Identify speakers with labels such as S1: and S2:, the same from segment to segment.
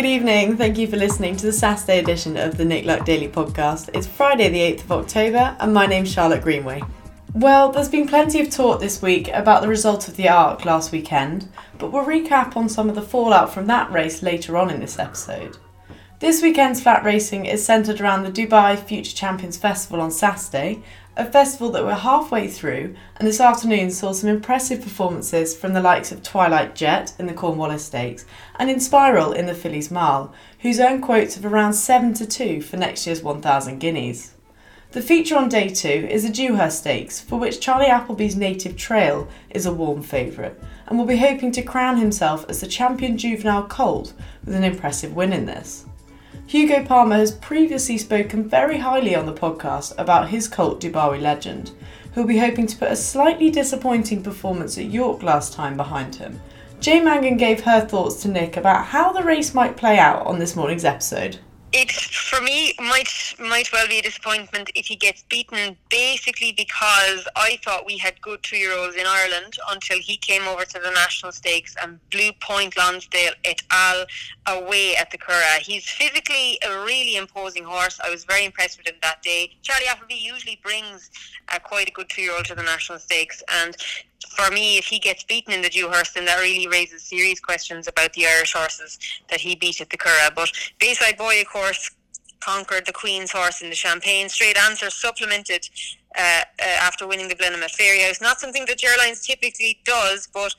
S1: Good evening. Thank you for listening to the Saturday edition of the Nick Luck Daily podcast. It's Friday, the 8th of October, and my name's Charlotte Greenway. Well, there's been plenty of talk this week about the result of the Arc last weekend, but we'll recap on some of the fallout from that race later on in this episode. This weekend's flat racing is centred around the Dubai Future Champions Festival on Saturday, a festival that we're halfway through, and this afternoon saw some impressive performances from the likes of Twilight Jet in the Cornwallis Stakes and Inspiral in the Fillies Mile, whose earned quotes of around 7 to 2 for next year's 1,000 guineas. The feature on day two is the Dewhurst Stakes, for which Charlie Appleby's Native Trail is a warm favourite, and will be hoping to crown himself as the champion juvenile colt with an impressive win in this. Hugo Palmer has previously spoken very highly on the podcast about his cult Dubawi legend, who'll be hoping to put a slightly disappointing performance at York last time behind him. Jay Mangan gave her thoughts to Nick about how the race might play out on this morning's episode
S2: it for me might might well be a disappointment if he gets beaten basically because I thought we had good two year olds in Ireland until he came over to the national stakes and blew Point Lonsdale et al away at the Curragh. He's physically a really imposing horse. I was very impressed with him that day. Charlie Appleby usually brings uh, quite a good two year old to the national stakes and for me, if he gets beaten in the Dewhurst, then that really raises serious questions about the Irish horses that he beat at the Curragh. But Bayside Boy, of course, conquered the Queen's horse in the Champagne. Straight answer supplemented uh, uh, after winning the Blenheim at Fairyhouse. Not something that Ger Lyons typically does, but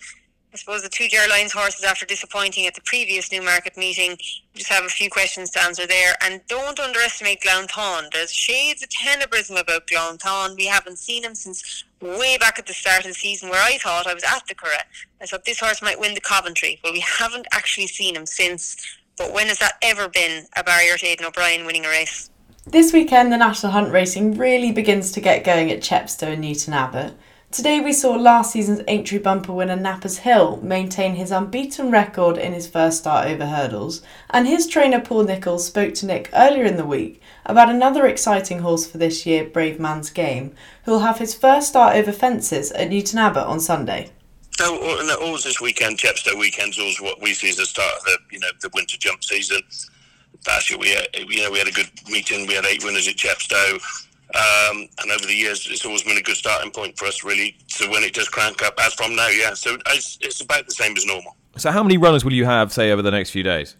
S2: I suppose the two Ger Lyons horses, after disappointing at the previous Newmarket meeting, just have a few questions to answer there. And don't underestimate Glounthaune. There's shades of tenebrism about Glounthaune. We haven't seen him since way back at the start of the season, where I thought I was at the Curragh. I thought this horse might win the Coventry. Well, we haven't actually seen him since. But when has that ever been a barrier to Aidan O'Brien winning a race?
S1: This weekend, the National Hunt Racing really begins to get going at Chepstow and Newton Abbot. Today we saw last season's Aintree bumper winner Knappers Hill maintain his unbeaten record in his first start over hurdles, and his trainer Paul Nicholls spoke to Nick earlier in the week about another exciting horse for this year, Bravemansgame, who will have his first start over fences at Newton Abbot on Sunday.
S3: No, always this weekend, Chepstow weekend's always what we see as the start of the you know the winter jump season. Last year we had, you know we had a good meeting. We had eight winners at Chepstow. Um, and over the years, it's always been a good starting point for us, really, So when it does crank up, as from now, yeah. So it's, it's about the same as normal.
S4: So, how many runners will you have, say, over the next few days?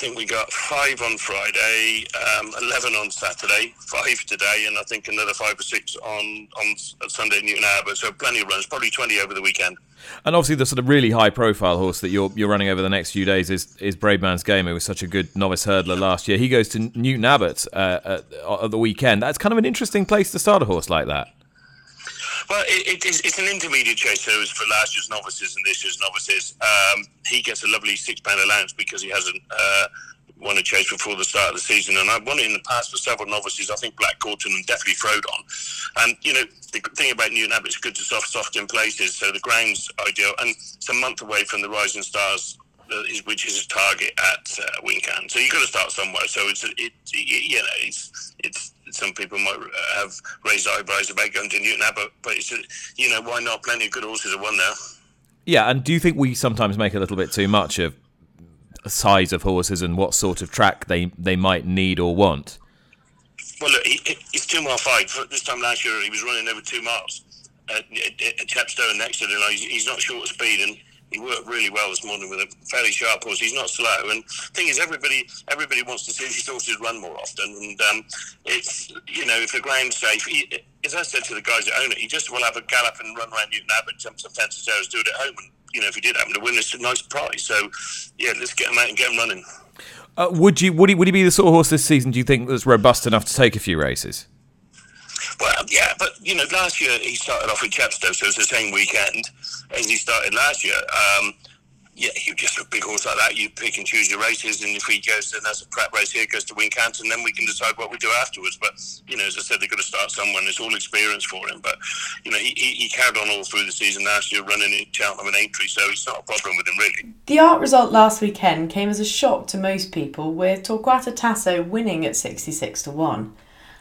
S3: Uh, think we got five on Friday, um, eleven on Saturday, five today, and I think another five or six on on Sunday Newton Abbot. So plenty of runs, probably twenty over the weekend.
S4: And obviously, the sort of really high profile horse that you're you're running over the next few days is is Brave Man's Bravemansgame. It was such a good novice hurdler last year. He goes to Newton Abbot uh, at, at the weekend. That's kind of an interesting place to start a horse like that.
S3: Well, it, it's, it's, an intermediate chase. So it was for last year's novices and this year's novices. Um, he gets a lovely six pound allowance because he hasn't uh, won a chase before the start of the season. And I've won it in the past for several novices. I think Black Corton and definitely Frodon. And, you know, the thing about Newton Abbot is good to soft, soft in places. So the ground's ideal. And it's a month away from the Rising Stars uh, which is a target at uh, Wincan. So you've got to start somewhere. So it's it, it you know it's it's some people might uh, have raised eyebrows about going to Newton Abbot, but it's uh, you know why not? Plenty of good horses have won there.
S4: Yeah, and do you think we sometimes make a little bit too much of size of horses and what sort of track they they might need or want?
S3: Well, look, he, he's two mile five. This time last year, he was running over two miles at, at, at Chepstow and next to the him. He's not short of speed and he worked really well this morning with a fairly sharp horse. He's not slow, and the thing is, everybody everybody wants to see these horses run more often. And um, it's you know, if the ground's safe, he, as I said to the guys that own it, he just will have a gallop and run around Newton Abbot, jump some fences, there, do it at home. And you know, if he did happen to win, it's a nice prize. So yeah, let's get him out and get him running.
S4: Uh, would you would he would he be the sort of horse this season? Do you think that's robust enough to take a few races?
S3: Well, yeah, but you know, last year he started off with Chepstow, so it's the same weekend as he started last year. Um, yeah, you just a big horse like that, you pick and choose your races, and if he goes, then that's a prep race here, goes to Wincanton, and then we can decide what we do afterwards. But you know, as I said, they've got to start someone. It's all experience for him. But you know, he, he carried on all through the season last year, running in Cheltenham and Aintree, so it's not a problem with him really.
S1: The Arc result last weekend came as a shock to most people, with Torquato Tasso winning at 66 to one.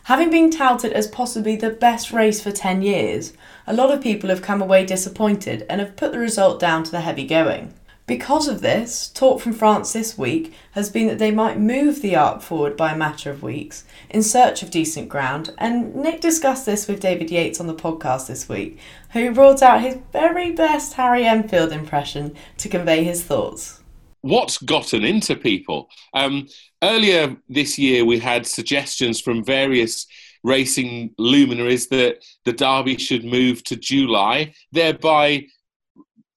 S1: Having been touted as possibly the best race for 10 years, a lot of people have come away disappointed and have put the result down to the heavy going. Because of this, talk from France this week has been that they might move the arc forward by a matter of weeks in search of decent ground, and Nick discussed this with David Yates on the podcast this week, who brought out his very best Harry Enfield impression to convey his thoughts.
S5: What's gotten into people? Um, earlier this year, we had suggestions from various racing luminaries that the Derby should move to July, thereby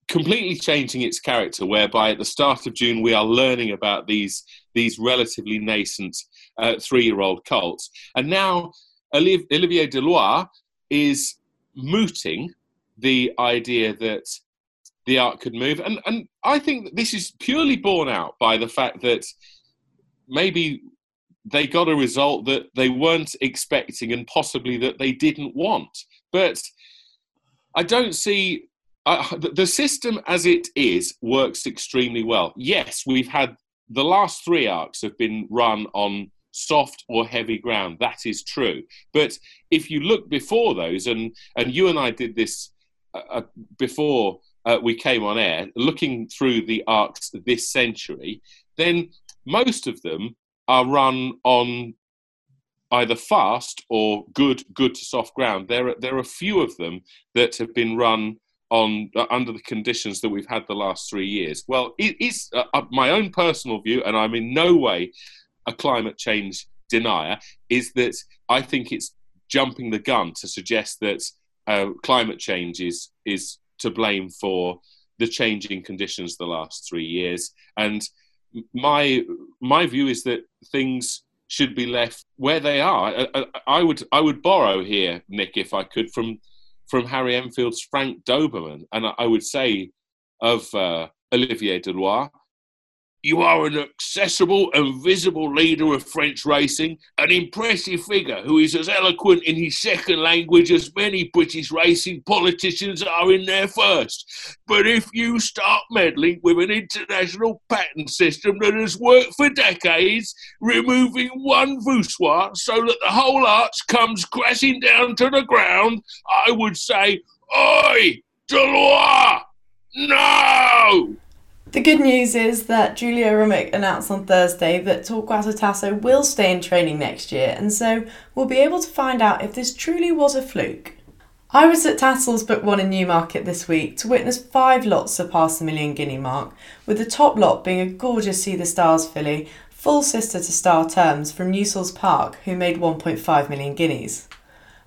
S5: completely changing its character, whereby at the start of June we are learning about these these relatively nascent uh, three-year-old colts, and now Olivier Delloye is mooting the idea that the arc could move, and and I think that this is purely borne out by the fact that maybe they got a result that they weren't expecting and possibly that they didn't want, but. I don't see uh, the system as it is works extremely well. Yes, we've had the last three arcs have been run on soft or heavy ground. That is true. But if you look before those, and and you and I did this uh, uh before uh, we came on air, looking through the arcs this century, then most of them are run on either fast or good good to soft ground. There are there are a few of them that have been run on uh, under the conditions that we've had the last three years? Well, it is uh, uh, my own personal view, and I'm in no way a climate change denier. Is that I think it's jumping the gun to suggest that uh, climate change is is to blame for the changing conditions the last three years, and my my view is that things should be left where they are. I, I, I would I would borrow here, Nick, if I could, from from Harry Enfield's Frank Doberman. And I would say of uh, Olivier Delloye, you are an accessible and visible leader of French racing, an impressive figure who is as eloquent in his second language as many British racing politicians are in their first. But if you start meddling with an international pattern system that has worked for decades, removing one voussoir so that the whole arch comes crashing down to the ground, I would say, Oi, Delloye! No!
S1: The good news is that Giulio Romic announced on Thursday that Torquato Tasso will stay in training next year, and so we'll be able to find out if this truly was a fluke. I was at Tattersalls Book One in Newmarket this week to witness five lots surpass the million guinea mark, with the top lot being a gorgeous Sea the Stars filly, full sister to Star Terms from Newsells Park, who made 1.5 million guineas.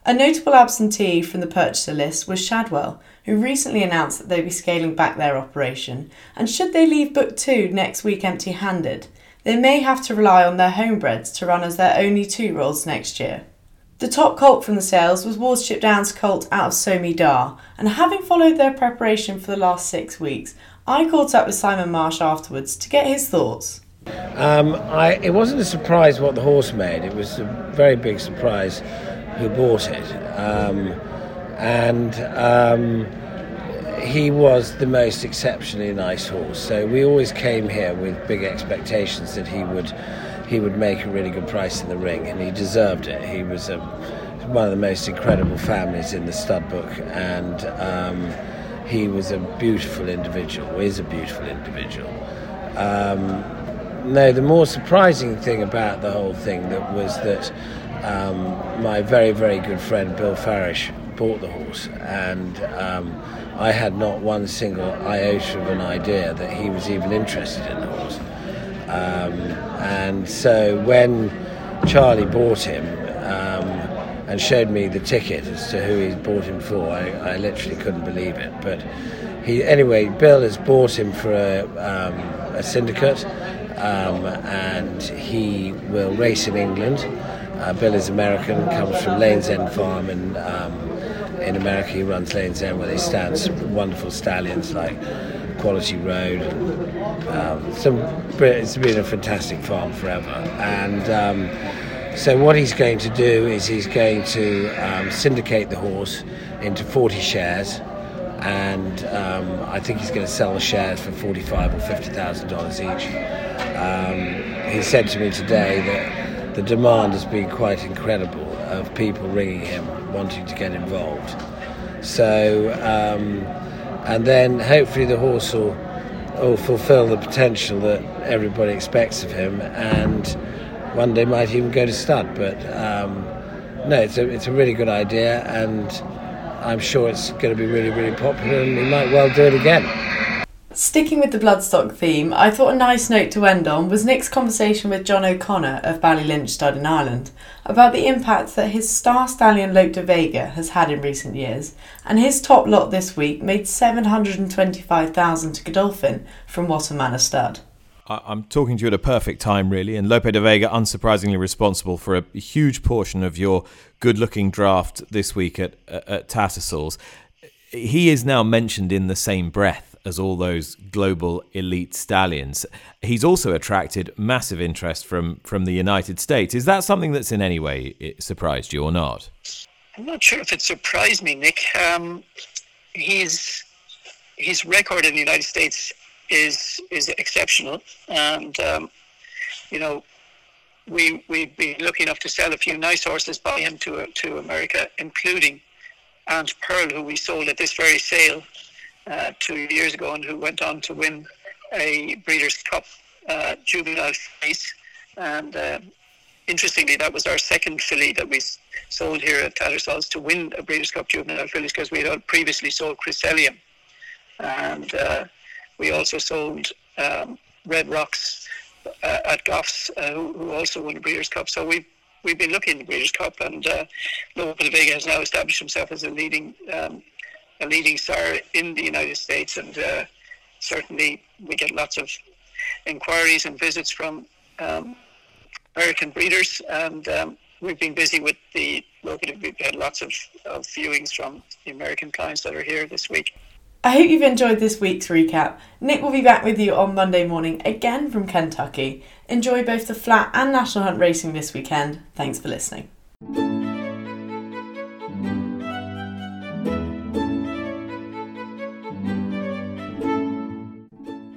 S1: A notable absentee from the purchaser list was Shadwell, who recently announced that they'd be scaling back their operation, and should they leave Book 2 next week empty handed, they may have to rely on their homebreds to run as their only two rolls next year. The top colt from the sales was Worship Downs colt out of Somi Dar, and having followed their preparation for the last six weeks, I caught up with Simon Marsh afterwards to get his thoughts.
S6: Um, I, it wasn't a surprise what the horse made, it was a very big surprise who bought it. Um, and um, he was the most exceptionally nice horse. So we always came here with big expectations that he would he would make a really good price in the ring, and he deserved it. He was a, one of the most incredible families in the stud book, and um, he was a beautiful individual. Is a beautiful individual. Um, no, the more surprising thing about the whole thing that was that um, my very, very good friend Bill Farish bought the horse, and um, I had not one single iota of an idea that he was even interested in the horse. Um, and so when Charlie bought him um, and showed me the ticket as to who he bought him for, I, I literally couldn't believe it. But he, anyway, Bill has bought him for a, um, a syndicate, um, and he will race in England. Uh, Bill is American, comes from Lanes End Farm in um, in America. He runs Lanes End where they stand some wonderful stallions like quality road. And, um, some, it's been a fantastic farm forever. And um, so what he's going to do is he's going to um, syndicate the horse into 40 shares. And um, I think he's going to sell the shares for forty-five or fifty thousand dollars each. Um, he said to me today that the demand has been quite incredible of people ringing him wanting to get involved. So, um, and then hopefully the horse will, will fulfill the potential that everybody expects of him, and one day might even go to stud. But um, no, it's a it's a really good idea, and I'm sure it's going to be really really popular, and he might well do it again.
S1: Sticking with the bloodstock theme, I thought a nice note to end on was Nick's conversation with John O'Connor of Ballylynch Stud in Ireland about the impact that his star stallion Lope de Vega has had in recent years, and his top lot this week made 725,000 to Godolphin from Whatton Manor Stud.
S4: I'm talking to you at a perfect time, really, and Lope de Vega unsurprisingly responsible for a huge portion of your good-looking draft this week at at Tattersalls. He is now mentioned in the same breath as all those global elite stallions. He's also attracted massive interest from from the United States. Is that something that's in any way surprised you or not?
S7: I'm not sure if it surprised me, Nick. Um, his his record in the United States is is exceptional, and um, you know we we've been lucky enough to sell a few nice horses by him to to America, including Aunt Pearl, who we sold at this very sale uh, two years ago and who went on to win a Breeders' Cup uh, juvenile race. And uh, interestingly, that was our second filly that we sold here at Tattersalls to win a Breeders' Cup juvenile fillies because we had previously sold Crescelium. And uh, we also sold um, Red Rocks uh, at Goffs, uh, who, who, also won a Breeders' Cup. So we've we've been looking at the Breeders' Cup, and uh, de Vega has now established himself as a leading um, a leading star in the United States, and uh, certainly we get lots of inquiries and visits from um, American breeders, and um, we've been busy with the local. We've had lots of, of viewings from the American clients that are here this week.
S1: I hope you've enjoyed this week's recap. Nick will be back with you on Monday morning again from Kentucky. Enjoy both the flat and national hunt racing this weekend. Thanks for listening.